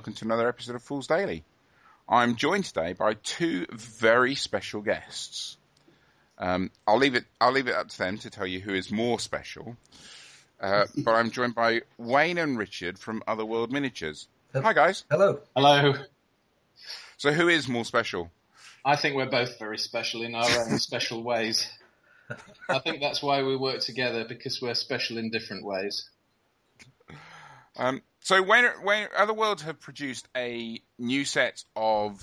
Hello and welcome to another episode of Fools Daily. I'm joined today by two very special guests. Um, I'll leave it. I'll leave it up to them to tell you who is more special. Uh, but I'm joined by Wayne and Richard from Otherworld Miniatures. Hi guys. Hello. Hello. So who is more special? I think we're both very special in our own special ways. I think that's why we work together because we're special in different ways. Um, so when when Otherworld have produced a new set of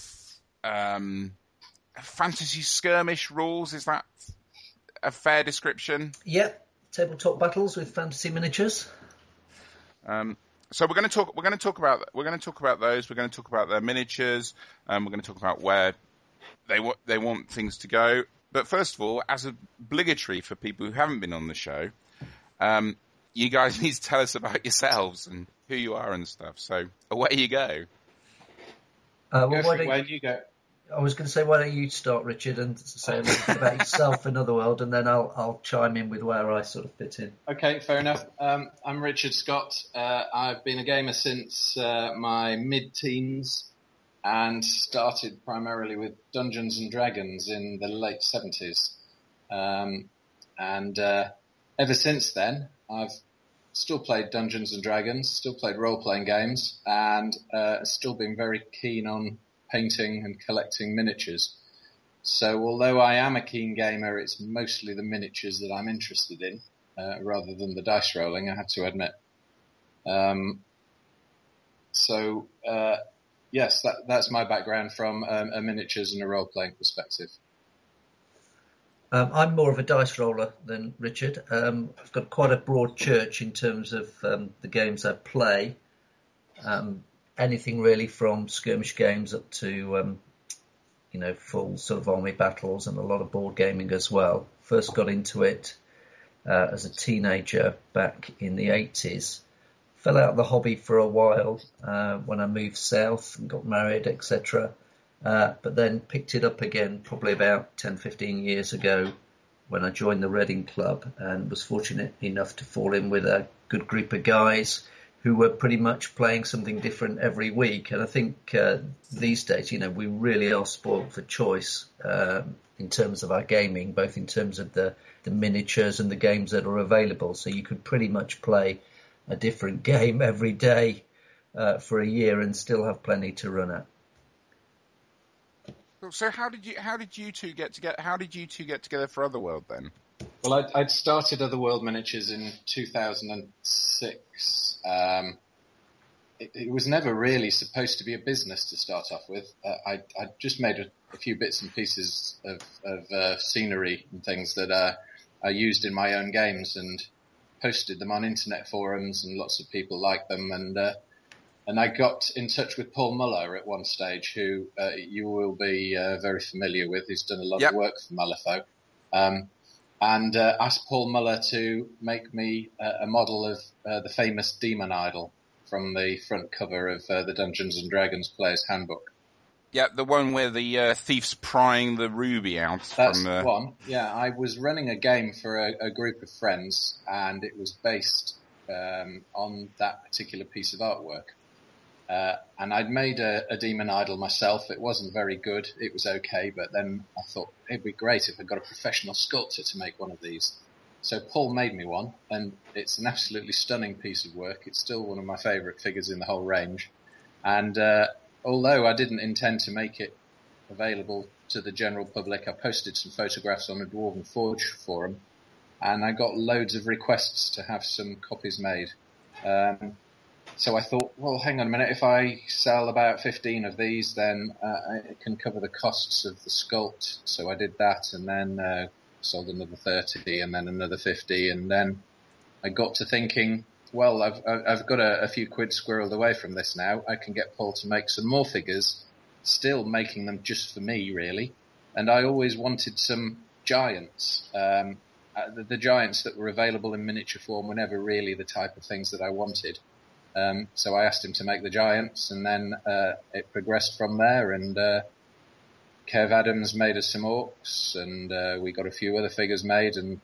um, fantasy skirmish rules, is that a fair description? Yep. Tabletop battles with fantasy miniatures. Um, so we're going to talk. We're going to talk about. We're going to talk about those. We're going to talk about their miniatures. Um, we're going to talk about where they want they want things to go. But first of all, as obligatory for people who haven't been on the show, um, you guys need to tell us about yourselves and who you are and stuff. So away you go. Uh, well, Go why don't Wayne, you go. I was going to say, why don't you start, Richard, and say a little bit about yourself and Otherworld, and then I'll I'll chime in with where I sort of fit in. Okay, fair enough. Um, I'm Richard Scott. Uh, I've been a gamer since uh, my mid-teens and started primarily with Dungeons and Dragons in the late 70s. Um, and uh, ever since then, I've still played Dungeons and Dragons, still played role-playing games, and uh, still been very keen on painting and collecting miniatures. So although I am a keen gamer, it's mostly the miniatures that I'm interested in, uh, rather than the dice rolling, I have to admit. Um, so, uh, yes, that, that's my background from um, a miniatures and a role-playing perspective. Um, I'm more of a dice roller than Richard. Um, I've got quite a broad church in terms of um, the games I play. Um, anything really from skirmish games up to, um, you know, full sort of army battles and a lot of board gaming as well. First got into it uh, as a teenager back in the 80s. Fell out of the hobby for a while uh, when I moved south and got married, etc. Uh, but then picked it up again probably about 10, 15 years ago when I joined the Reading Club and was fortunate enough to fall in with a good group of guys who were pretty much playing something different every week. And I think uh, these days, you know, we really are spoiled for choice um, in terms of our gaming, both in terms of the, the miniatures and the games that are available. So you could pretty much play a different game every day uh, for a year and still have plenty to run at. So how did you how did you two get together? How did you two get together for Otherworld then? Well, I'd, I'd started Otherworld Miniatures in 2006. Um, it, it was never really supposed to be a business to start off with. Uh, I, I just made a, a few bits and pieces of, of uh, scenery and things that uh, I used in my own games and posted them on internet forums, and lots of people liked them. And uh, and I got in touch with Paul Muller at one stage, who uh, you will be uh, very familiar with. He's done a lot Yep. of work for Malifaux. Um, and uh, asked Paul Muller to make me uh, a model of uh, the famous demon idol from the front cover of uh, the Dungeons and Dragons Player's Handbook. Yeah, the one where the uh, thief's prying the ruby out That's from the. one. Yeah, I was running a game for a, a group of friends, and it was based um, on that particular piece of artwork. Uh, and I'd made a, a demon idol myself. It wasn't very good. It was okay, but then I thought it'd be great if I got a professional sculptor to make one of these. So Paul made me one, and it's an absolutely stunning piece of work. It's still one of my favourite figures in the whole range. And uh, although I didn't intend to make it available to the general public, I posted some photographs on a Dwarven Forge forum, and I got loads of requests to have some copies made. Um, so I thought, well, hang on a minute. If I sell about 15 of these, then uh, it can cover the costs of the sculpt. So I did that, and then uh, sold another 30, and then another 50, and then I got to thinking, well, I've I've got a, a few quid squirreled away from this now. I can get Paul to make some more figures, still making them just for me, really. And I always wanted some giants. Um, uh, the, the giants that were available in miniature form were never really the type of things that I wanted. Um, so I asked him to make the giants, and then uh, it progressed from there. And uh, Kev Adams made us some orcs, and uh, we got a few other figures made, and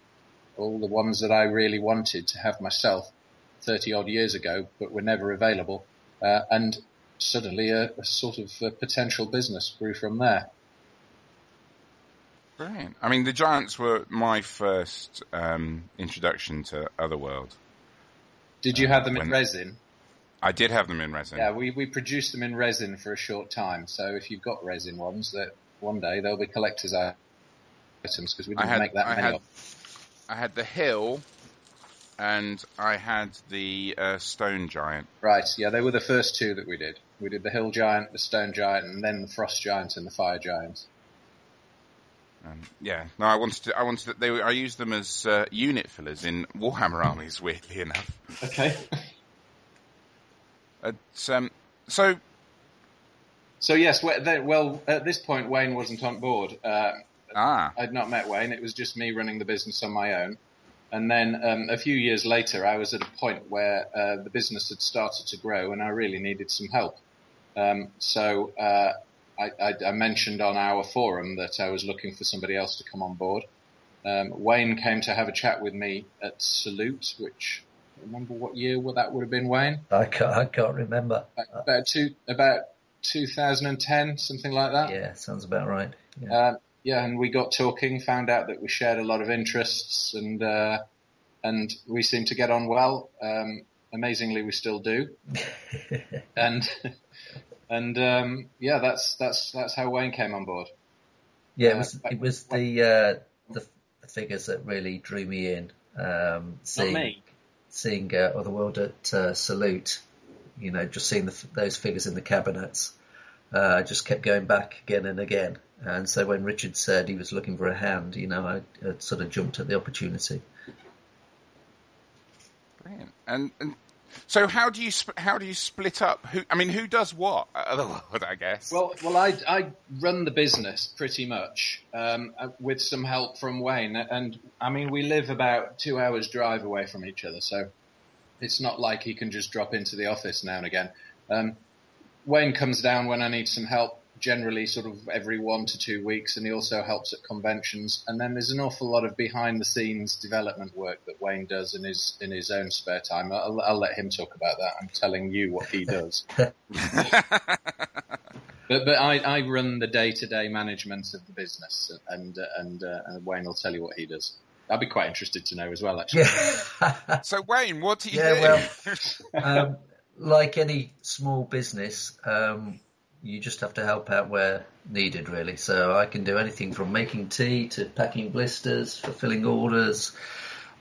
all the ones that I really wanted to have myself 30 odd years ago, but were never available. Uh, and suddenly a, a sort of a potential business grew from there. Brilliant. I mean, the Giants were my first um, introduction to Otherworld. Did you have them in resin? I did have them in resin. Yeah, we, we produced them in resin for a short time. So if you've got resin ones, that one day they'll be collector's items because we didn't had, make that I many. had, of. I had the Hill, and I had the uh, Stone Giant. Right, yeah, they were the first two that we did. We did the Hill Giant, the Stone Giant, and then the Frost Giant and the Fire Giant. Um, yeah, no, I wanted to. I wanted to, they. Were, I used them as uh, unit fillers in Warhammer armies. Weirdly enough. Okay. It's, um, so. So yes, well, at this point, Wayne wasn't on board. Uh, ah. I'd not met Wayne. It was just me running the business on my own. And then um, a few years later, I was at a point where uh, the business had started to grow, and I really needed some help. Um, so uh, I, I, I, mentioned on our forum that I was looking for somebody else to come on board. Um, Wayne came to have a chat with me at Salute, which remember what year that would have been, Wayne? I can't, I can't remember. About two, about 2010, something like that. Yeah, sounds about right. Yeah. Uh, yeah, and we got talking, found out that we shared a lot of interests, and uh, and we seemed to get on well. Um, amazingly, we still do. and and um, yeah, that's that's that's how Wayne came on board. Yeah, it was it was the uh, the, the figures that really drew me in. Um, seeing, Not me. Seeing uh, Otherworld at uh, Salute, you know, just seeing the, those figures in the cabinets, uh, just kept going back again and again. And so when Richard said he was looking for a hand, you know, I, I sort of jumped at the opportunity. Brilliant. And, and so how do you how do you split up? Who I mean, who does what? Otherworld, I guess. Well, well, I I run the business pretty much um, uh, with some help from Wayne, and I mean we live about two hours drive away from each other, so it's not like he can just drop into the office now and again. Um, Wayne comes down when I need some help generally sort of every one to two weeks, and he also helps at conventions. And then there's an awful lot of behind the scenes development work that Wayne does in his in his own spare time. I'll, I'll let him talk about that. I'm telling you what he does. but but I, I run the day to day management of the business, and uh, and, uh, and Wayne will tell you what he does. I'd be quite interested to know as well, actually. Yeah. so Wayne, what do you yeah, do? well, um, like any small business, um, you just have to help out where needed, really. So I can do anything from making tea to packing blisters, fulfilling orders.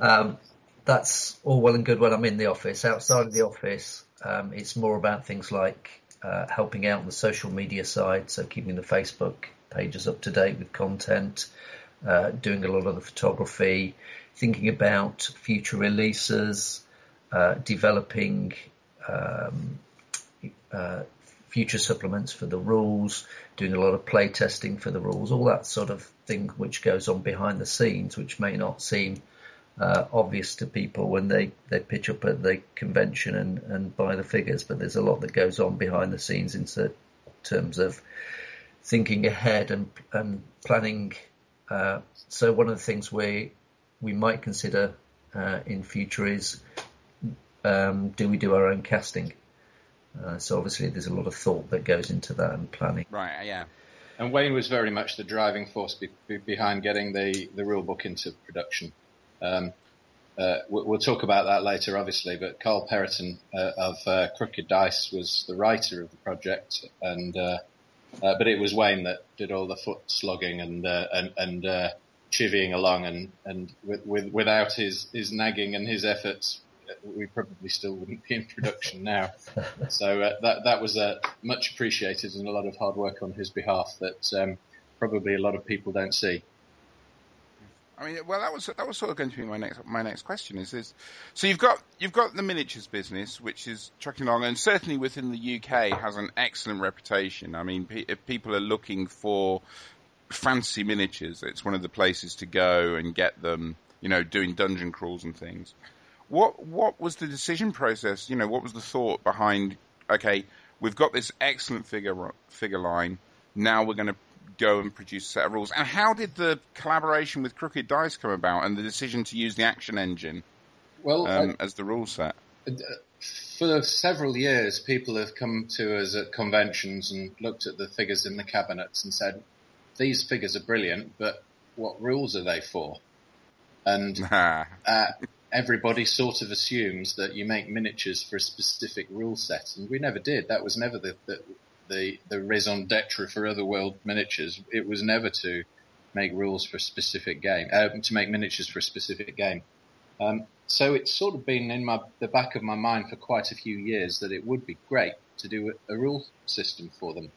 Um, that's all well and good when I'm in the office. Outside of the office, um, it's more about things like uh, helping out on the social media side, so keeping the Facebook pages up to date with content, uh, doing a lot of the photography, thinking about future releases, uh, developing um, uh, future supplements for the rules, doing a lot of play testing for the rules, all that sort of thing which goes on behind the scenes, which may not seem uh, obvious to people when they, they pitch up at the convention and, and buy the figures, but there's a lot that goes on behind the scenes in terms of thinking ahead and, and planning. Uh, so one of the things we we might consider uh, in future is um, do we do our own casting? Uh, so obviously there's a lot of thought that goes into that and planning. Right, yeah. And Wayne was very much the driving force be- be- behind getting the, the rule book into production. Um, uh, we'll talk about that later, obviously, but Carl Perrotin uh, of uh, Crooked Dice was the writer of the project, and uh, uh, but it was Wayne that did all the foot slogging and and, and chivying along, and and with, with, without his his nagging and his efforts, we probably still wouldn't be in production now. so uh, that that was uh, much appreciated and a lot of hard work on his behalf that um, probably a lot of people don't see. I mean, well, that was that was sort of going to be my next my next question. Is is so you've got you've got the miniatures business, which is trucking along, and certainly within the UK has an excellent reputation. I mean, if people are looking for fancy miniatures, it's one of the places to go and get them. You know, doing dungeon crawls and things. What what was the decision process? You know, what was the thought behind? Okay, we've got this excellent figure figure line. Now we're going to go and produce a set of rules. And how did the collaboration with Crooked Dice come about, and the decision to use the action engine well um, I, as the rule set? for several years, people have come to us at conventions and looked at the figures in the cabinets and said, "These figures are brilliant, but what rules are they for?" And uh, everybody sort of assumes that you make miniatures for a specific rule set, and we never did. That was never the the the, the raison d'être for Otherworld miniatures. It was never to make rules for a specific game, uh, to make miniatures for a specific game. Um, so it's sort of been in my the back of my mind for quite a few years that it would be great to do a, a rule system for them.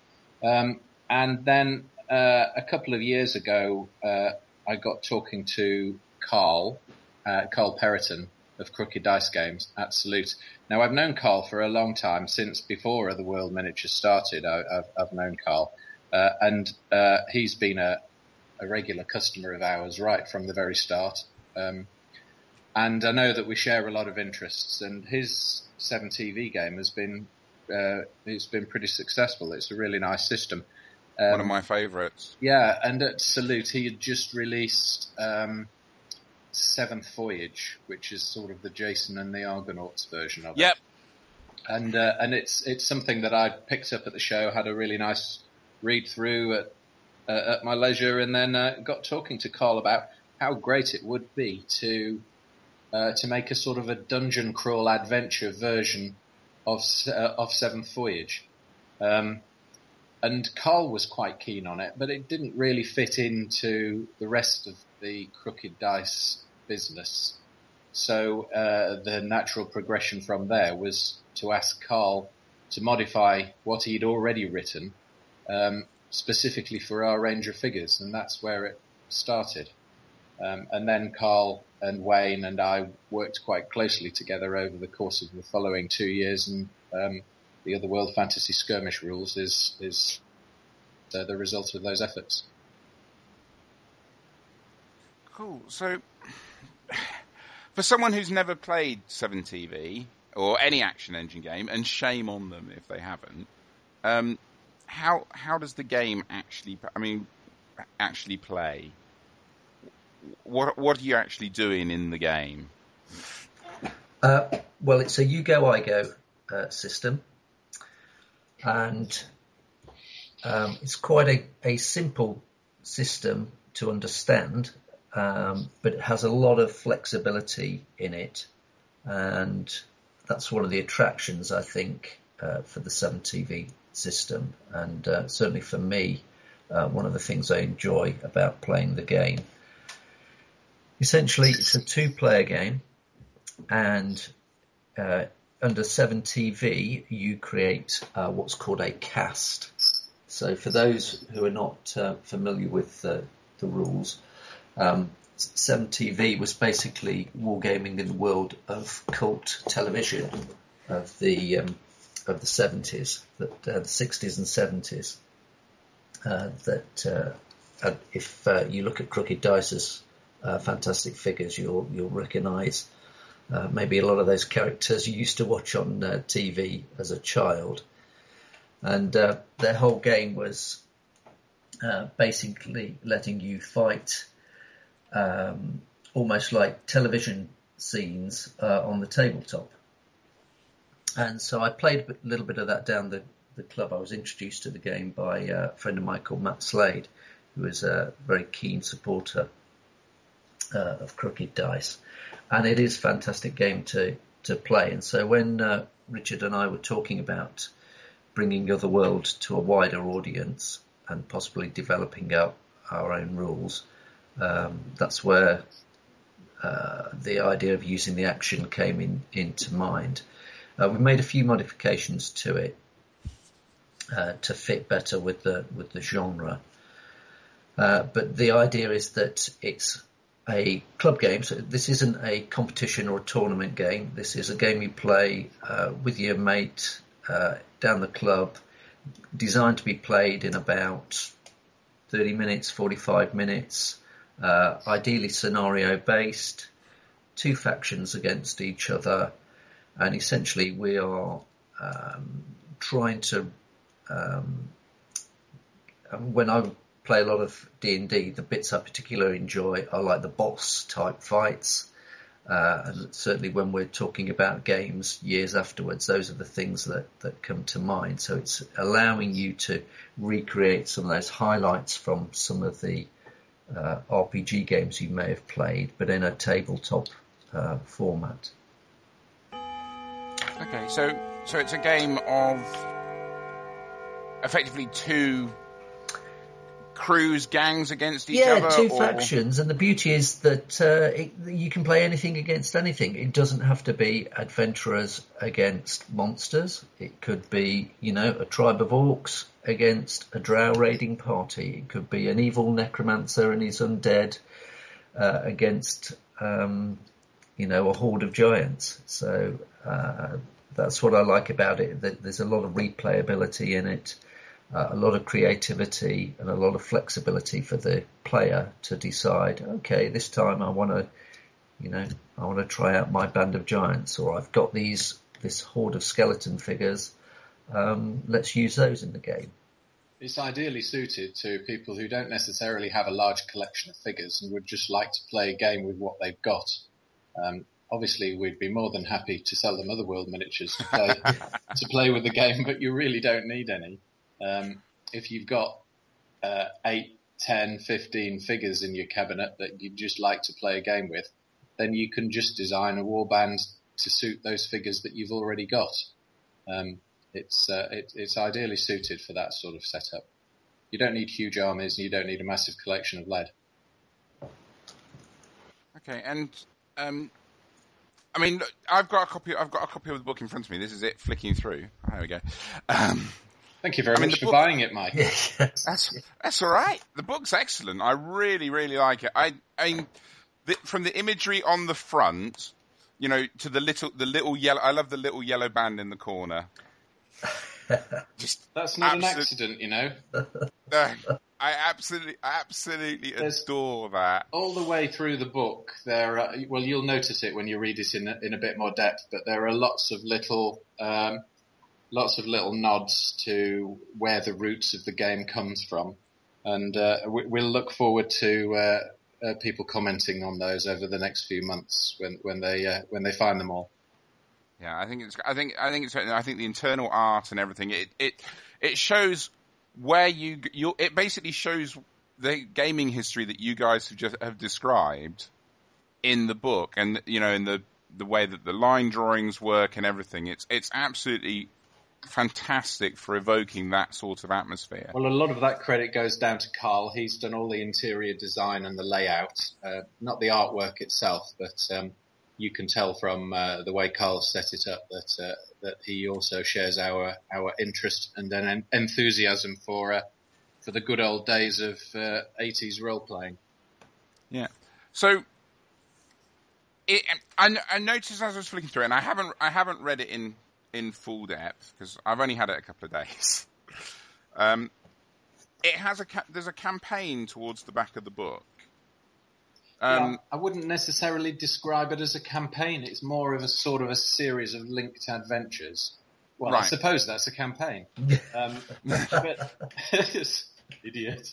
Um, and then uh, a couple of years ago, uh, I got talking to Carl, uh, Carl Periton of Crooked Dice Games at Salute. Now I've known Carl for a long time since before Otherworld Miniatures started. I, have known Carl, uh, and uh, he's been a, a, regular customer of ours right from the very start. Um, and I know that we share a lot of interests. And his Seven TV game has been uh, it's been pretty successful. It's a really nice system. Um, One of my favourites. Yeah, and at Salute he had just released um, Seventh Voyage, which is sort of the Jason and the Argonauts version of yep. it. Yep. And uh, and it's it's something that I picked up at the show, had a really nice read through at uh, at my leisure, and then uh, got talking to Carl about how great it would be to uh, to make a sort of a dungeon crawl adventure version of uh, of Seventh Voyage. Um, and Carl was quite keen on it, but it didn't really fit into the rest of the Crooked Dice business. So uh, the natural progression from there was to ask Carl to modify what he'd already written um, specifically for our range of figures, and that's where it started. Um, and then Carl and Wayne and I worked quite closely together over the course of the following two years, and um, the Otherworld Fantasy Skirmish rules is is uh, the result of those efforts. Cool. So, for someone who's never played Seven TV or any action engine game, and shame on them if they haven't, um, how how does the game actually? I mean, actually play? What what are you actually doing in the game? Uh, well, it's a you go I go uh, system, and um, it's quite a, a simple system to understand um, but it has a lot of flexibility in it, and that's one of the attractions I think uh, for the 7TV system, and uh, certainly for me, uh, one of the things I enjoy about playing the game. Essentially, it's a two-player game, and uh, under 7TV, you create uh, what's called a cast. So, for those who are not uh, familiar with the rules, um, 7TV was basically wargaming in the world of cult television of the um, of the 70s, that uh, the 60s and 70s. Uh, that uh, if uh, you look at Crooked Dice's uh, fantastic figures, you'll you'll recognise uh, maybe a lot of those characters you used to watch on TV as a child, and their whole game was basically letting you fight um, almost like television scenes uh, on the tabletop. And so I played a little bit of that down the, the club. I was introduced to the game by uh, a friend of mine called Matt Slade, who is a very keen supporter uh, of Crooked Dice. And it is a fantastic game to, to play. And so when uh, Richard and I were talking about bringing Otherworld to a wider audience and possibly developing out our own rules, um, that's where uh, the idea of using the action came in, into mind. Uh, we made a few modifications to it uh, to fit better with the with the genre. Uh, but the idea is that it's a club game. So this isn't a competition or a tournament game. This is a game you play uh, with your mate uh, down the club, designed to be played in about 30 minutes, 45 minutes uh, ideally scenario based, two factions against each other, and essentially we are um, trying to. Um, when I play a lot of D and D, the bits I particularly enjoy are like the boss type fights, Uh, and certainly when we're talking about games years afterwards, those are the things that, that come to mind. So it's allowing you to recreate some of those highlights from some of the uh, RPG games you may have played, but in a tabletop uh, format. Okay, so so it's a game of effectively two crews, gangs against each other. yeah, two or... factions, and the beauty is that uh, it, you can play anything against anything. It doesn't have to be adventurers against monsters. It could be, you know, a tribe of orcs against a drow raiding party. It could be an evil necromancer and his undead uh, against, um, you know, a horde of giants. So uh, that's what I like about it. That there's a lot of replayability in it uh, a lot of creativity and a lot of flexibility for the player to decide, okay, this time I want to, you know, I want to try out my band of giants, or I've got these this horde of skeleton figures. Um, let's use those in the game. It's ideally suited to people who don't necessarily have a large collection of figures and would just like to play a game with what they've got. Um, obviously, we'd be more than happy to sell them Otherworld miniatures to play to play with the game, but you really don't need any. Um, if you've got uh, 8, 10, 15 figures in your cabinet that you'd just like to play a game with, then you can just design a warband to suit those figures that you've already got. Um, it's, uh, it, it's ideally suited for that sort of setup. You don't need huge armies and you don't need a massive collection of lead. Okay, and um, I mean, I've got a copy. I've got a copy of the book in front of me. This is it, flicking through. There we go. Um, Thank you very I mean, much for book, buying it, Mike. That's that's all right. The book's excellent. I really, really like it. I, I mean, the, from the imagery on the front, you know, to the little, the little yellow. I love the little yellow band in the corner. Just that's not absolute, an accident, you know. I absolutely, absolutely There's, adore that. All the way through the book, there. Are, well, you'll notice it when you read it in in a bit more depth, but there are lots of little. Um, lots of little nods to where the roots of the game comes from, and uh, we, will look forward to uh, uh, people commenting on those over the next few months when when they uh, when they find them all. Yeah, I think it's I think I think it's I think the internal art and everything it it it shows where you you it basically shows the gaming history that you guys have just have described in the book and you know in the the way that the line drawings work and everything it's it's absolutely fantastic for evoking that sort of atmosphere. Well, a lot of that credit goes down to Carl. He's done all the interior design and the layout, uh, not the artwork itself, but um, you can tell from uh, the way Carl set it up that uh, that he also shares our our interest and an enthusiasm for uh, for the good old days of 80s uh, role playing. Yeah. So it, I, I, noticed as I was flicking through it, and I haven't I haven't read it in in full depth because I've only had it a couple of days. um, it has a there's a campaign towards the back of the book. Um, yeah, I wouldn't necessarily describe it as a campaign. It's more of a sort of a series of linked adventures. Well, right. I suppose that's a campaign. um, but, idiot.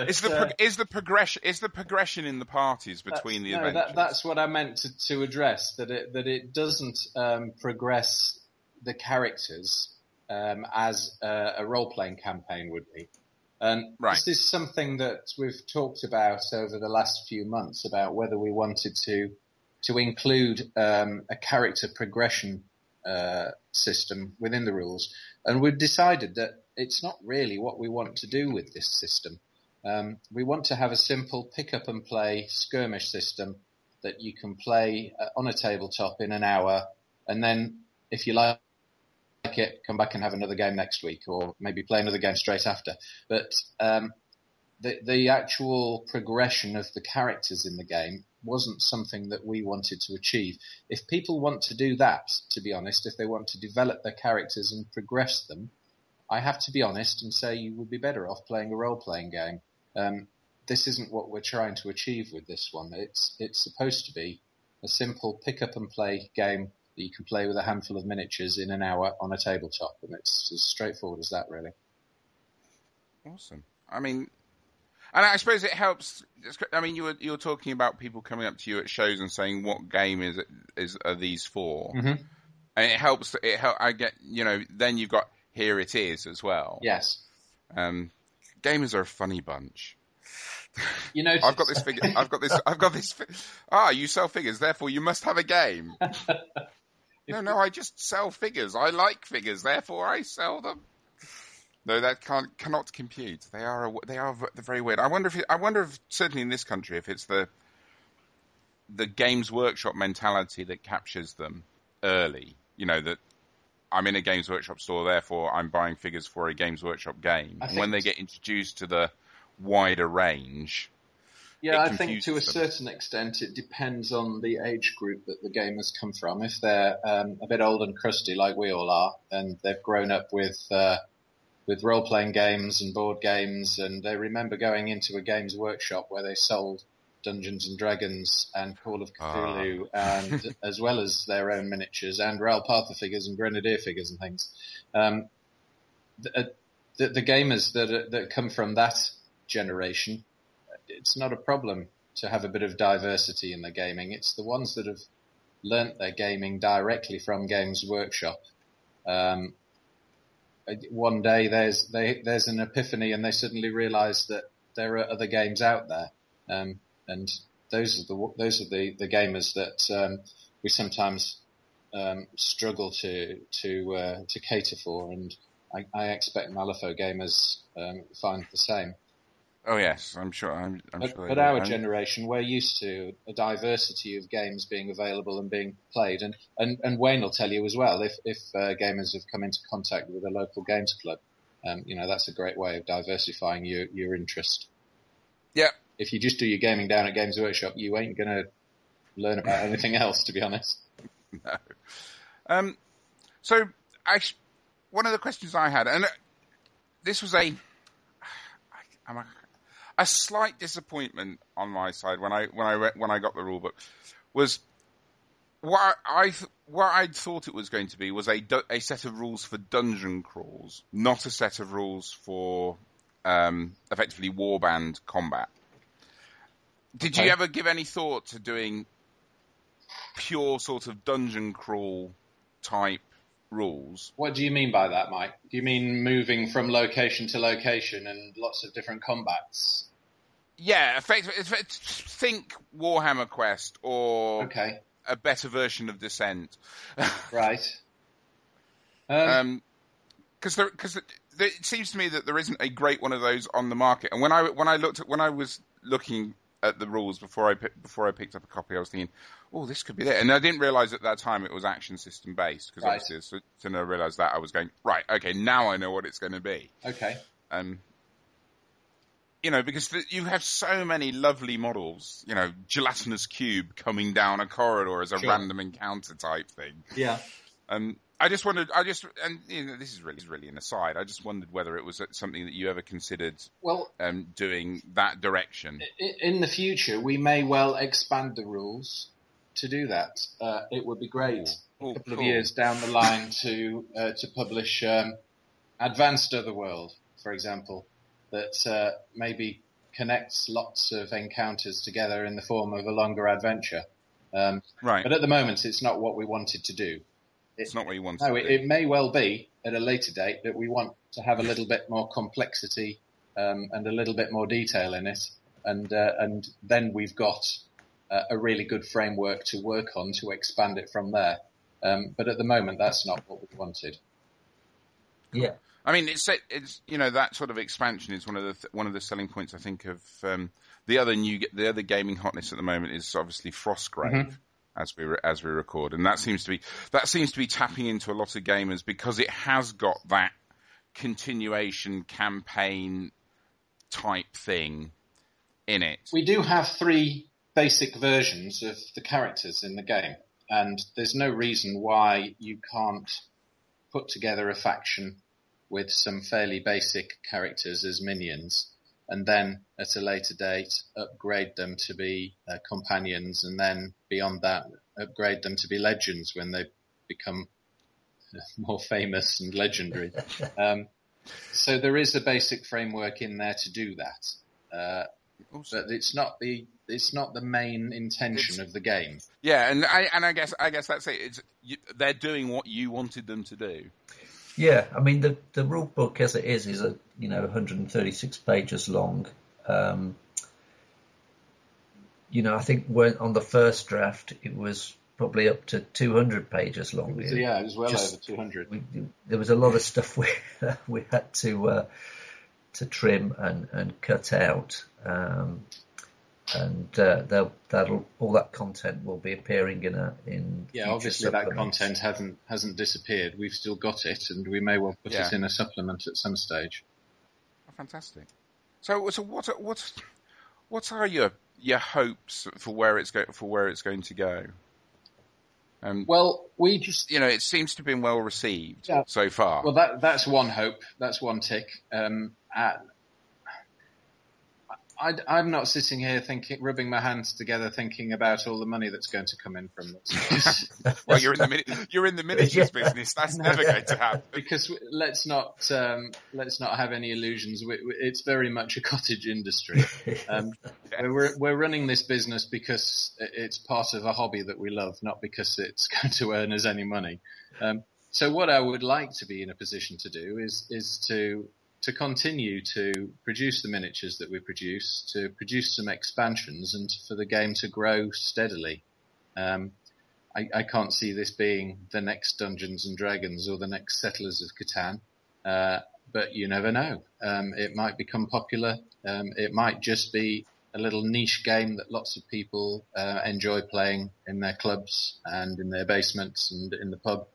But, is the uh, is the progression is the progression in the parties between the no, adventures? That, that's what I meant to, to address. That it that it doesn't um, progress the characters um, as a, a role playing campaign would be. And right. this is something that we've talked about over the last few months about whether we wanted to to include um, a character progression uh, system within the rules, and we've decided that it's not really what we want to do with this system. Um, we want to have a simple pick up and play skirmish system that you can play uh, on a tabletop in an hour, and then if you like it, come back and have another game next week, or maybe play another game straight after. But um, the the actual progression of the characters in the game wasn't something that we wanted to achieve. If people want to do that, to be honest, if they want to develop their characters and progress them, I have to be honest and say you would be better off playing a role playing game. Um, this isn't what we're trying to achieve with this one. It's it's supposed to be a simple pick up and play game that you can play with a handful of miniatures in an hour on a tabletop, and it's as straightforward as that, really. Awesome. I mean, And I suppose it helps. I mean, you were you were talking about people coming up to you at shows and saying, "What game is it, is are these for?" Mhm. And it helps. It help. I get you know. Then you've got here it is as well. Yes. Um, gamers are a funny bunch. You know, I've got this figure. I've got this. I've got this. fi- Ah, you sell figures, therefore you must have a game. no, no, I just sell figures. I like figures, therefore I sell them. No, that can't cannot compute. They are a, they are very weird. I wonder if it, I wonder if certainly in this country if it's the the Games Workshop mentality that captures them early. You know that I'm in a Games Workshop store, therefore I'm buying figures for a Games Workshop game. And when they get introduced to the wider range, Yeah, I think to a them. certain extent it depends on the age group that the gamers come from. If they're um, a bit old and crusty like we all are, and they've grown up with uh, with role playing games and board games, and they remember going into a games workshop where they sold Dungeons and Dragons and Call of Cthulhu, and as well as their own miniatures and Ral Partha figures and Grenadier figures and things. Um, the, uh, the, the gamers that are, that come from that generation it's not a problem to have a bit of diversity in the gaming. It's the ones that have learnt their gaming directly from Games Workshop. Um, one day there's they, there's an epiphany and they suddenly realise that there are other games out there, um, and those are the those are the, the gamers that um, we sometimes um, struggle to to uh, to cater for, and I, I expect Malifaux gamers um, find the same. oh yes, I'm sure. I'm, I'm But, sure. but our generation, we're used to a diversity of games being available and being played, and, and, and Wayne will tell you as well if if uh, gamers have come into contact with a local games club, um, you know that's a great way of diversifying your your interest. Yeah. If you just do your gaming down at Games Workshop, you ain't gonna learn about anything else, to be honest. No. Um, so, actually, one of the questions I had, and uh, this was a, a, a slight disappointment on my side when I when I when I got the rule book, was what I, I what I thought it was going to be was a a set of rules for dungeon crawls, not a set of rules for um, effectively warband combat. Did you Okay. ever give any thought to doing pure sort of dungeon crawl type rules? What do you mean by that, Mike? Do you mean moving from location to location and lots of different combats? Yeah, effectively, effect- think Warhammer Quest or Okay, a better version of Descent. right. Um, because there, because it seems to me that there isn't a great one of those on the market. And when I when I looked at when I was looking at the rules before I before I picked up a copy, I was thinking, oh, this could be there. And I didn't realize at that time it was action system based because Right. obviously as soon as I realized that I was going right. Okay, now I know what it's going to be. okay. Um, you know, because the, you have so many lovely models. You know, gelatinous cube coming down a corridor as a Sure. random encounter type thing. Yeah. Um, I just wondered. I just and you know, this is really is really an aside. I just wondered whether it was something that you ever considered Well, um, doing that direction. in the future, we may well expand the rules to do that. Uh, it would be great Oh, a couple of years down the line to uh, to publish um, Advanced Otherworld, for example, that uh, maybe connects lots of encounters together in the form of a longer adventure. Um, Right. but at the moment, it's not what we wanted to do. It's not what you wanted. No, to it, it may well be at a later date that we want to have a little bit more complexity um, and a little bit more detail in it, and uh, and then we've got uh, a really good framework to work on to expand it from there. Um, but at the moment, that's not what we wanted. Yeah. I mean, it's it's you know that sort of expansion is one of the th- one of the selling points I think of um, the other new the other gaming hotness at the moment is obviously Frostgrave Mm-hmm. As we re- as we record, and that seems to be that seems to be tapping into a lot of gamers because it has got that continuation campaign type thing in it. We do have three basic versions of the characters in the game, and there's no reason why you can't put together a faction with some fairly basic characters as minions, and then at a later date upgrade them to be uh, companions, and then beyond that upgrade them to be legends when they become more famous and legendary. um, so there is a basic framework in there to do that. Uh, Awesome. but it's not the it's not the main intention It's- of the game. Yeah, and I and I guess I guess that's it. It's you, they're doing what you wanted them to do. Yeah, I mean the the rule book as it is is a you know 136 pages long. Um, you know, I think when on the first draft it was probably up to 200 pages long. So yeah, it was well Just- over 200. we, there was a lot of stuff we we had to uh, to trim and, and cut out, um, and uh, that'll all that content will be appearing in a in Yeah, obviously that content hasn't hasn't disappeared. We've still got it, and we may well put Yeah. it in a supplement at some stage. Oh, fantastic. So so what are- what what are your your hopes for where it's go for where it's going to go? Um, Well, we just you know, it seems to have been well received Yeah. so far. well that that's one hope. That's one tick. Um, uh, I, I'm not sitting here thinking, rubbing my hands together, thinking about all the money that's going to come in from this. well, you're in the mini- you're in the miniatures Yeah. business. That's never going to happen. because let's not um, let's not have any illusions. We, we, it's very much a cottage industry. Um, we're we're running this business because it's part of a hobby that we love, not because it's going to earn us any money. Um, so what I would like to be in a position to do is is to to continue to produce the miniatures that we produce, to produce some expansions, and for the game to grow steadily. Um, I, I can't see this being the next Dungeons and Dragons or the next Settlers of Catan, uh, but you never know. Um, it might become popular. Um, it might just be a little niche game that lots of people uh, enjoy playing in their clubs and in their basements and in the pub.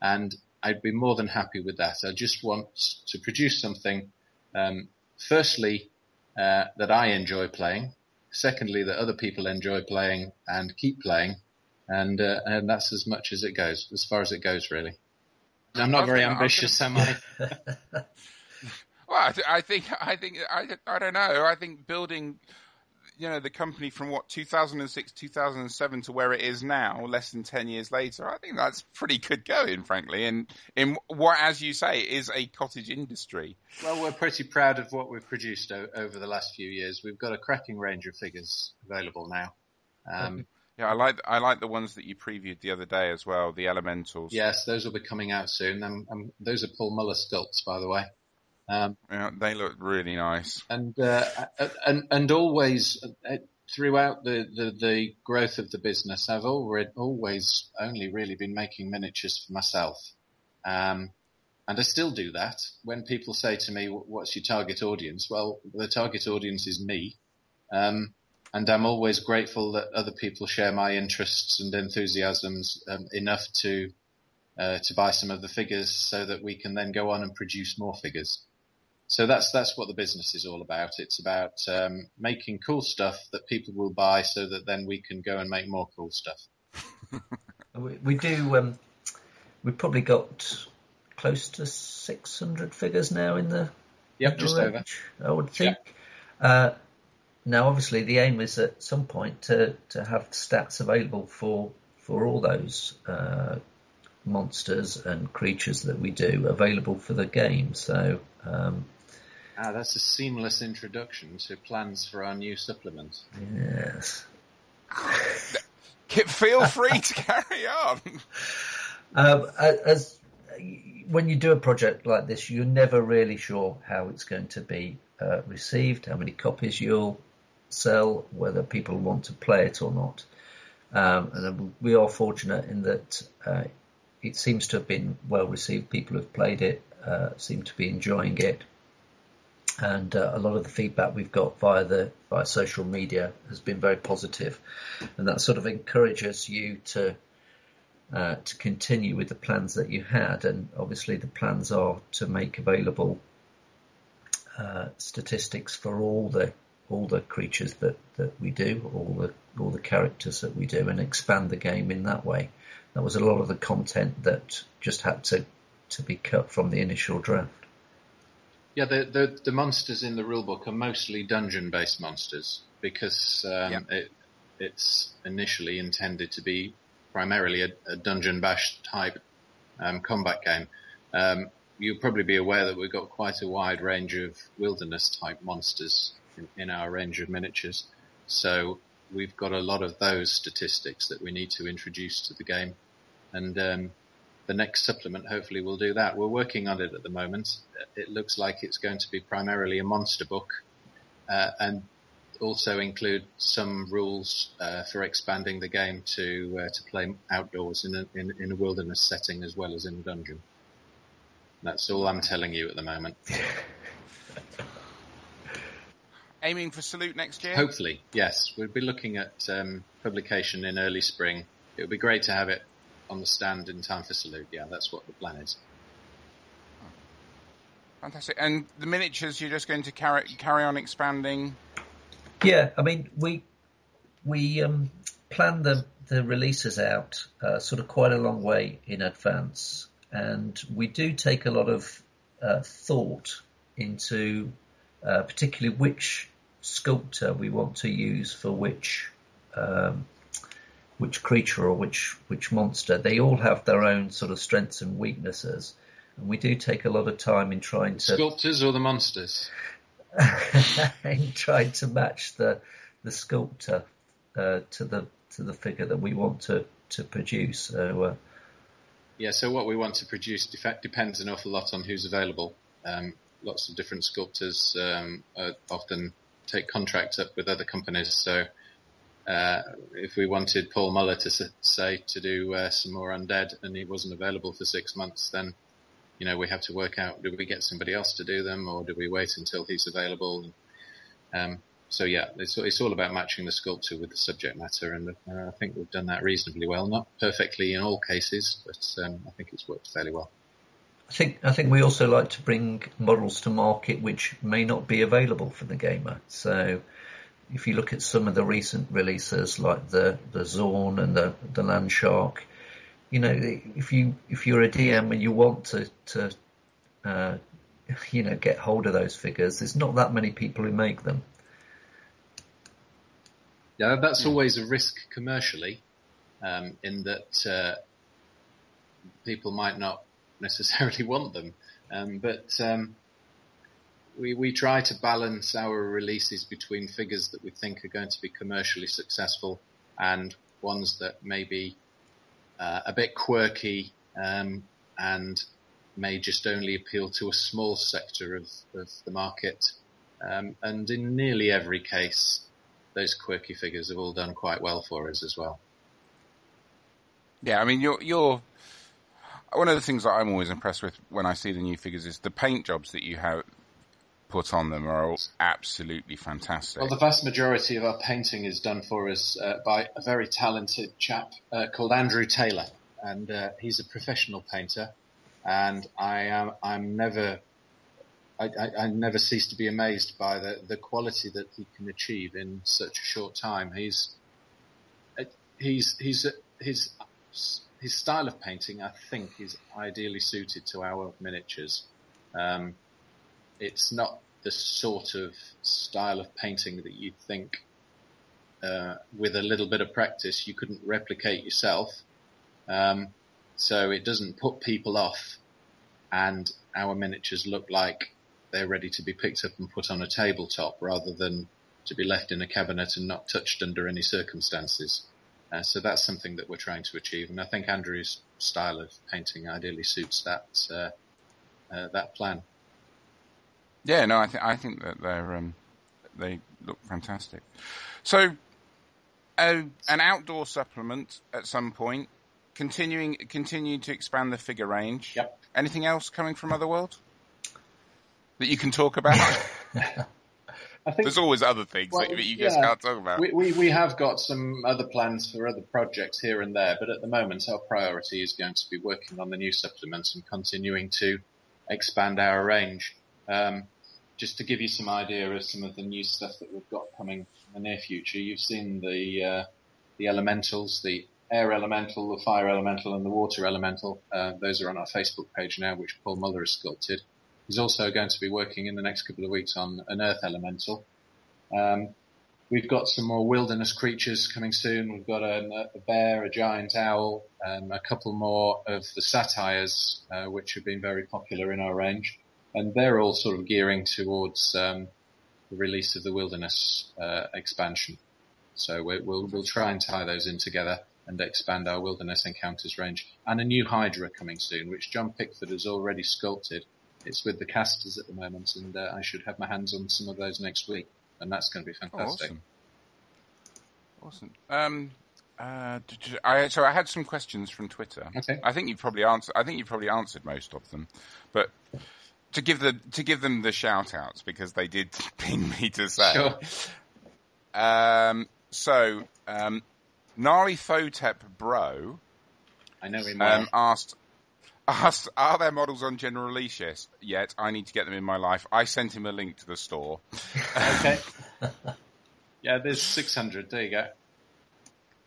And I'd be more than happy with that. I just want to produce something, um, firstly, uh, that I enjoy playing. Secondly, that other people enjoy playing and keep playing. And, uh, and that's as much as it goes, as far as it goes, really. I'm not very gonna- I was ambitious, am I? Well, I, th- I think I think I, I don't know. I think building, you know, the company from what 2006, 2007 to where it is now, less than 10 years later, I think that's pretty good going, frankly. And in what, as you say, is a cottage industry. Well, we're pretty proud of what we've produced o- over the last few years. We've got a cracking range of figures available now. Um, Yeah, I like I like the ones that you previewed the other day as well, the elementals. yes, those will be coming out soon. Um, um, those are Paul Muller sculpts, by the way. Um, Yeah, they look really nice. and, uh, and and always uh, throughout the, the, the growth of the business, I've already, always only really been making miniatures for myself. Um, and I still do that. When people say to me, "What's your target audience?" Well, the target audience is me. Um, and I'm always grateful that other people share my interests and enthusiasms um, enough to uh, to buy some of the figures, so that we can then go on and produce more figures. So that's that's what the business is all about. It's about um, making cool stuff that people will buy, so that then we can go and make more cool stuff. We, we do. Um, we've probably got close to 600 figures now in the Yep, just range, over. I would think. Uh, now, obviously, the aim is at some point to, to have stats available for for all those uh, monsters and creatures that we do available for the game. So, um, Ah, that's a seamless introduction to plans for our new supplement. yes. Feel free to carry on. Um, as when you do a project like this, you're never really sure how it's going to be uh, received, how many copies you'll sell, whether people want to play it or not. Um, and we are fortunate in that uh, it seems to have been well received. People who've played it uh, seem to be enjoying it, and uh, a lot of the feedback we've got via the via social media has been very positive, and that sort of encourages you to uh, to continue with the plans that you had. And obviously, the plans are to make available uh, statistics for all the all the creatures that, that we do, all the all the characters that we do, and expand the game in that way. That was a lot of the content that just had to to be cut from the initial draft. Yeah, the, the the monsters in the rulebook are mostly dungeon-based monsters because um, it it's initially intended to be primarily a, a dungeon bash type um, combat game. Um, you'll probably be aware that we've got quite a wide range of wilderness type monsters in, in our range of miniatures. So we've got a lot of those statistics that we need to introduce to the game. And um, the next supplement hopefully will do that. We're working on it at the moment. It looks like it's going to be primarily a monster book uh, and also include some rules uh, for expanding the game to uh, to play outdoors in a, in, in a wilderness setting as well as in a dungeon. That's all I'm telling you at the moment. Aiming for Salute next year? Hopefully, yes. We'll be looking at um, publication in early spring. It would be great to have it on the stand in time for Salute. Yeah, that's what the plan is. Fantastic. And the miniatures, you're just going to carry carry on expanding. Yeah, I mean we we um, plan the the releases out uh, sort of quite a long way in advance, and we do take a lot of uh, thought into uh, particularly which sculptor we want to use for which um, which creature or which which monster. They all have their own sort of strengths and weaknesses, and we do take a lot of time in trying to sculptors or the monsters. in trying to match the the sculptor uh, to the to the figure that we want to to produce. So. Uh, yeah, so what we want to produce depends an awful lot on who's available. Um, lots of different sculptors um, often take contracts up with other companies. So uh, if we wanted Paul Muller to say to do uh, some more undead and he wasn't available for six months, then you know we have to work out: do we get somebody else to do them, or do we wait until he's available? Um, so yeah, it's, it's, all about matching the sculptor with the subject matter, and uh, I think we've done that reasonably well. Not perfectly in all cases, but um, I think it's worked fairly well. I think I think we also like to bring models to market which may not be available for the gamer. So if you look at some of the recent releases like the the Xorn and the the Landshark, you know if you if you're a DM and you want to to uh, you know get hold of those figures, there's not that many people who make them. Yeah, that's always a risk commercially, um, in that uh, people might not necessarily want them, um, but um, we we try to balance our releases between figures that we think are going to be commercially successful and ones that may be uh, a bit quirky um, and may just only appeal to a small sector of, of the market. Um, and in nearly every case, those quirky figures have all done quite well for us as well. Yeah, I mean, you're, you're one of the things that I'm always impressed with when I see the new figures is the paint jobs that you have put on them are all absolutely fantastic. Well, the vast majority of our painting is done for us uh, by a very talented chap uh, called Andrew Taylor, and uh, he's a professional painter. And I am I'm never I, I, I, never cease to be amazed by the, the quality that he can achieve in such a short time. He's he's he's his his style of painting, I think, is ideally suited to our miniatures. Um, it's not the sort of style of painting that you'd think, uh, with a little bit of practice, you couldn't replicate yourself. Um, so it doesn't put people off, and our miniatures look like they're ready to be picked up and put on a tabletop rather than to be left in a cabinet and not touched under any circumstances. Uh, so that's something that we're trying to achieve, and I think Andrew's style of painting ideally suits that uh, uh, that plan. Yeah, no, I think I think that they're um, they look fantastic. So, an outdoor supplement at some point, continuing continuing to expand the figure range. Yep. Anything else coming from Otherworld that you can talk about? I think there's always other things well, that you just yeah, can't talk about. We, we, we have got some other plans for other projects here and there, but at the moment our priority is going to be working on the new supplements and continuing to expand our range. Um, just to give you some idea of some of the new stuff that we've got coming in the near future, you've seen the uh, the elementals, the air elemental, the fire elemental, and the water elemental. Uh, those are on our Facebook page now, which Paul Muller has sculpted. He's also going to be working in the next couple of weeks on an earth elemental. Um, we've got some more wilderness creatures coming soon. We've got a, a bear, a giant owl, um, a couple more of the satyrs, uh, which have been very popular in our range. And they're all sort of gearing towards um, the release of the Wilderness uh, expansion. So we, will we'll try and tie those in together and expand our Wilderness Encounters range. And a new Hydra coming soon, which John Pickford has already sculpted. It's with the casters at the moment, and uh, I should have my hands on some of those next week, and that's going to be fantastic. Oh, awesome. awesome. Um, uh, I, so I had some questions from Twitter. Okay. I think you probably answered. I think you probably answered most of them, but to give the to give them the shout outs because they did ping me to say. Sure. Um, so um, Nari Photep Bro. I know him. Um, asked, asked, are there models on general release yet? Yet I need to get them in my life. I sent him a link to the store. okay. yeah, there's 600. There you go.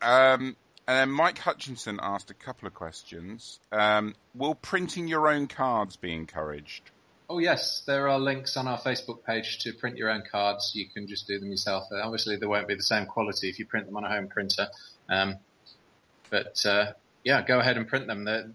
Um, and then Mike Hutchinson asked a couple of questions. Um, will printing your own cards be encouraged? Oh yes, there are links on our Facebook page to print your own cards. You can just do them yourself. Obviously, they won't be the same quality if you print them on a home printer. Um, but uh, yeah, go ahead and print them.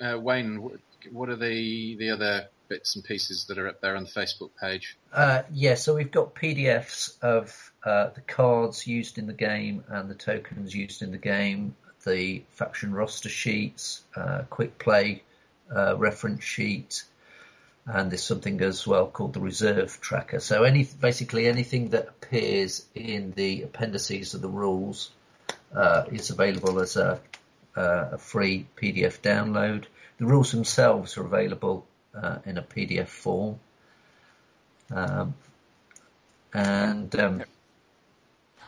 Uh, Wayne, what are the the other bits and pieces that are up there on the Facebook page? Uh, yeah, so we've got PDFs of uh, the cards used in the game and the tokens used in the game, the faction roster sheets, uh, quick play uh, reference sheet, and there's something as well called the reserve tracker. So any basically anything that appears in the appendices of the rules uh, is available as a, uh, a, free PDF download. The rules themselves are available uh, in a PDF form. Um, and um,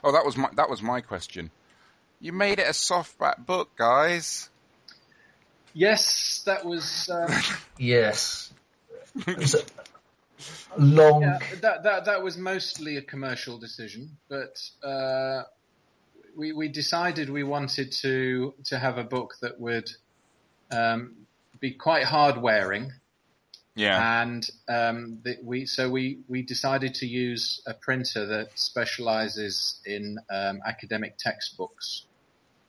oh, that was my that was my question. You made it a softback book, guys. Yes, that was. Um... yes, long. Yeah, that that that was mostly a commercial decision, but uh, we we decided we wanted to to have a book that would um, be quite hard wearing. Yeah. And um, the, we so we we decided to use a printer that specialises in um, academic textbooks.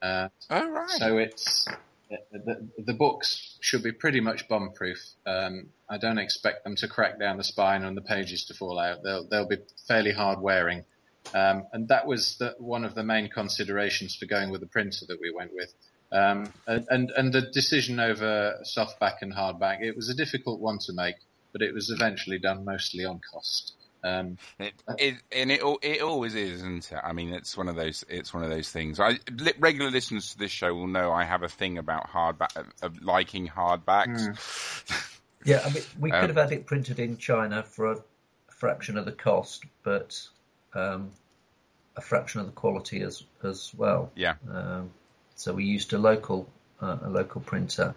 Uh, oh right. So it's the, the, books should be pretty much bomb-proof. Um, I don't expect them to crack down the spine and the pages to fall out. They'll, they'll be fairly hard wearing. Um, and that was the, one of the main considerations for going with the printer that we went with. Um, and, and the decision over softback and hardback, it was a difficult one to make, but it was eventually done mostly on cost. Um, it, it, and it it always is, isn't it? I mean, it's one of those it's one of those things. I regular listeners to this show will know I have a thing about hardback of liking hardbacks. Mm. yeah, I mean, we could um, have had it printed in China for a fraction of the cost, but um, a fraction of the quality as as well. Yeah. Um, so we used a local uh, a local printer.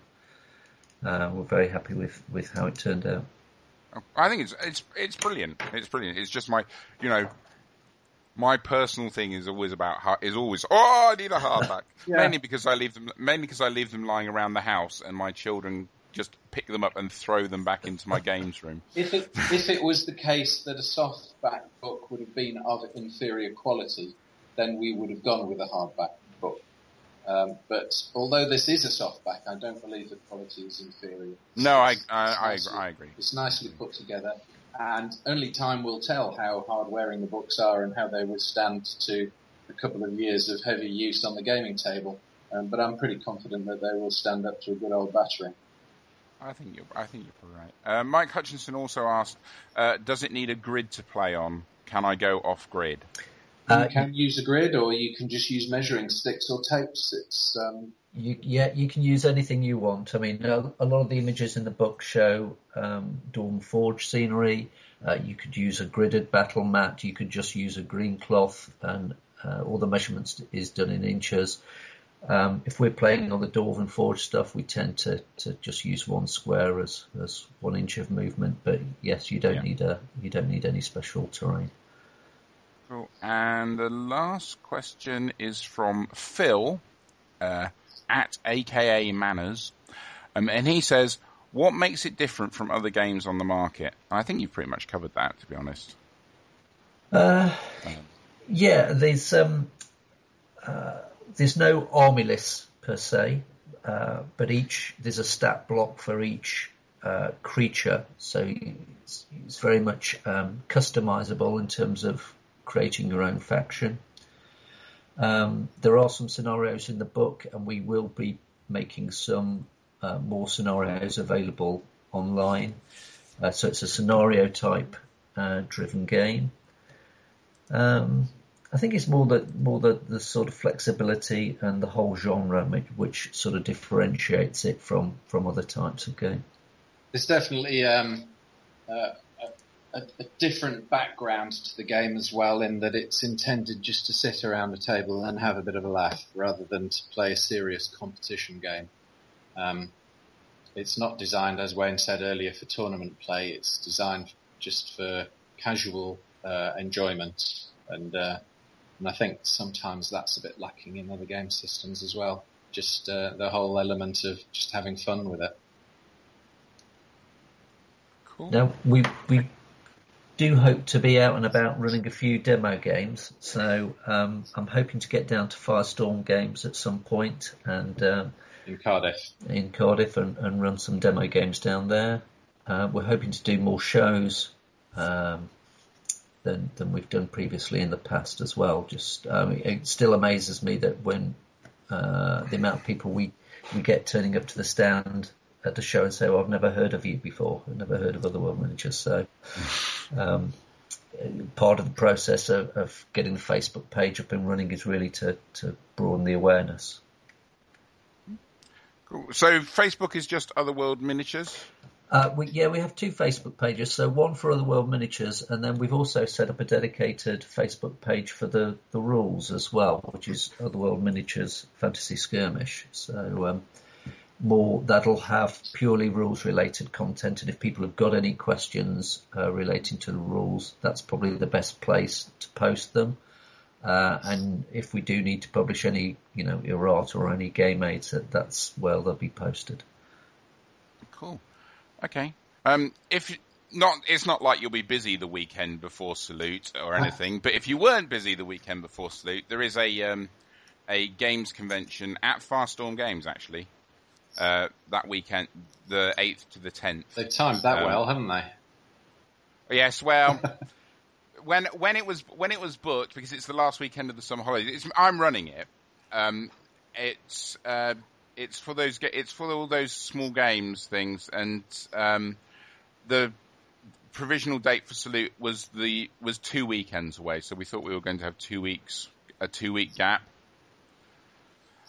Uh, we're very happy with with how it turned out. I think it's it's it's brilliant. It's brilliant. It's just my, you know, my personal thing is always about is always oh I need a hardback yeah. mainly because I leave them mainly because I leave them lying around the house and my children just pick them up and throw them back into my games room. If it if it was the case that a softback book would have been of inferior quality, then we would have gone with a hardback. Um, but although this is a softback, I don't believe the quality is inferior. No, I I, I, nicely, I, agree. It's nicely put together, and only time will tell how hard wearing the books are and how they withstand to a couple of years of heavy use on the gaming table. Um, but I'm pretty confident that they will stand up to a good old battering. I think you're. I think you're right. Uh, Mike Hutchinson also asked, uh, "Does it need a grid to play on? Can I go off grid?" Uh, you can use a grid, or you can just use measuring sticks or tapes. It's um... you, yeah, you can use anything you want. I mean, a, a lot of the images in the book show um, Dwarven Forge scenery. Uh, you could use a gridded battle mat. You could just use a green cloth, and uh, all the measurements is done in inches. Um, if we're playing on the Dwarven Forge stuff, we tend to, to just use one square as, as one inch of movement. But yes, you don't yeah. need a you don't need any special terrain. Cool. And the last question is from Phil uh, at AKA Manners, um, and he says, "What makes it different from other games on the market?" I think you've pretty much covered that, to be honest. Uh, yeah, there's um, uh, there's no army list per se, uh, but each there's a stat block for each uh, creature, so it's, it's very much um, customizable in terms of creating your own faction. Um, there are some scenarios in the book, and we will be making some uh, more scenarios available online. Uh, so it's a scenario type uh, driven game. Um, I think it's more the more the, the sort of flexibility and the whole genre which sort of differentiates it from from other types of game. It's definitely um, uh, a, a, different background to the game as well, in that it's intended just to sit around a table and have a bit of a laugh, rather than to play a serious competition game. Um, it's not designed, as Wayne said earlier, for tournament play. It's designed just for casual uh, enjoyment, and uh, and I think sometimes that's a bit lacking in other game systems as well. Just uh, the whole element of just having fun with it. Cool. Now we we do hope to be out and about running a few demo games, so um, I'm hoping to get down to Firestorm games at some point and. Um, in Cardiff. In Cardiff and, and run some demo games down there. Uh, we're hoping to do more shows um, than than we've done previously in the past as well. Just um, it still amazes me that when uh, the amount of people we we get turning up to the stand at the show and say, "Well, I've never heard of you before. I've never heard of Otherworld Miniatures." So. Um, part of the process of, of, getting the Facebook page up and running is really to, to broaden the awareness. So Facebook is just Otherworld Miniatures. Uh, we, yeah, we have two Facebook pages. So one for Otherworld Miniatures, and then we've also set up a dedicated Facebook page for the, the rules as well, which is Otherworld Miniatures Fantasy Skirmish. So um, more that'll have purely rules related content, and if people have got any questions uh, relating to the rules, that's probably the best place to post them. Uh, and if we do need to publish any, you know, errata or any game aids, that, that's where they'll be posted. Cool. Okay. Um, if not, it's not like you'll be busy the weekend before Salute or anything. but if you weren't busy the weekend before Salute, there is a um, a games convention at Firestorm Games actually. Uh, that weekend, the eighth to the tenth. They've timed that um, well, haven't they? Yes. Well. when when it was when it was booked because it's the last weekend of the summer holidays. I'm running it. Um, it's uh, it's for those it's for all those small games things, and um, the provisional date for Salute was the was two weekends away. So we thought we were going to have two weeks a two week gap.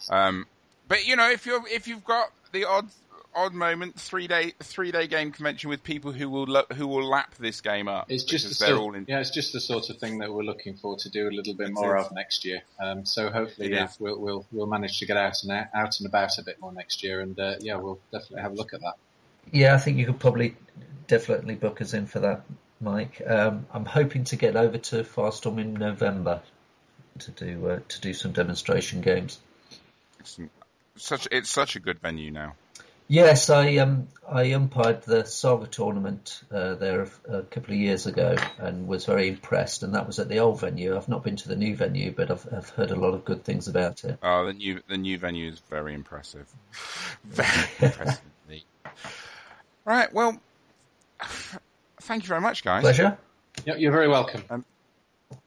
Um, but you know, if you're if you've got the odd odd moment, three day three day game convention with people who will who will lap this game up. It's just the sort, in... yeah, it's just the sort of thing that we're looking for to do a little bit more of next year. Um, so hopefully, yeah, we'll, we'll we'll manage to get out and out out and about a bit more next year, and uh, yeah, we'll definitely have a look at that. Yeah, I think you could probably definitely book us in for that, Mike. Um, I'm hoping to get over to Firestorm in November to do uh, to do some demonstration games. It's such it's such a good venue now. Yes, I um I umpired the Saga tournament uh, there a, a, couple of years ago and was very impressed. And that was at the old venue. I've not been to the new venue, but I've, I've heard a lot of good things about it. Oh, the new the new venue is very impressive. Very impressive. Right. Well, thank you very much, guys. Pleasure. you're very welcome. Um,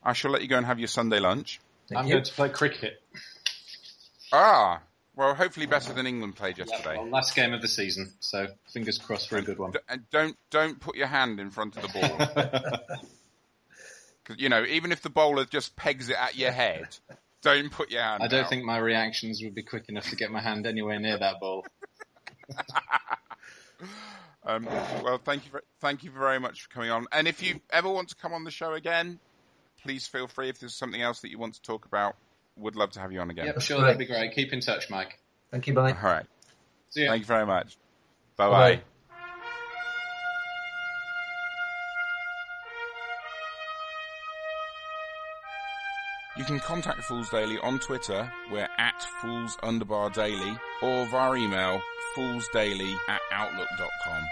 I shall let you go and have your Sunday lunch. Thank I'm you. going to play cricket. Ah, well, hopefully better than England played yesterday. Yeah, last game of the season, so fingers crossed for a good one. And don't don't put your hand in front of the ball. Because you know, even if the bowler just pegs it at your head, don't put your hand. I don't out. think my reactions would be quick enough to get my hand anywhere near that ball. um, well, thank you, for, thank you very much for coming on. And if you ever want to come on the show again, please feel free. If there's something else that you want to talk about, would love to have you on again. Yep, sure, that'd be great. Keep in touch, Mike. Thank you, bye. All right. See you. Thank you very much. Bye bye. You can contact Fools Daily on Twitter, we're at Fools Underbar Daily, or via email, foolsdaily at outlook.com.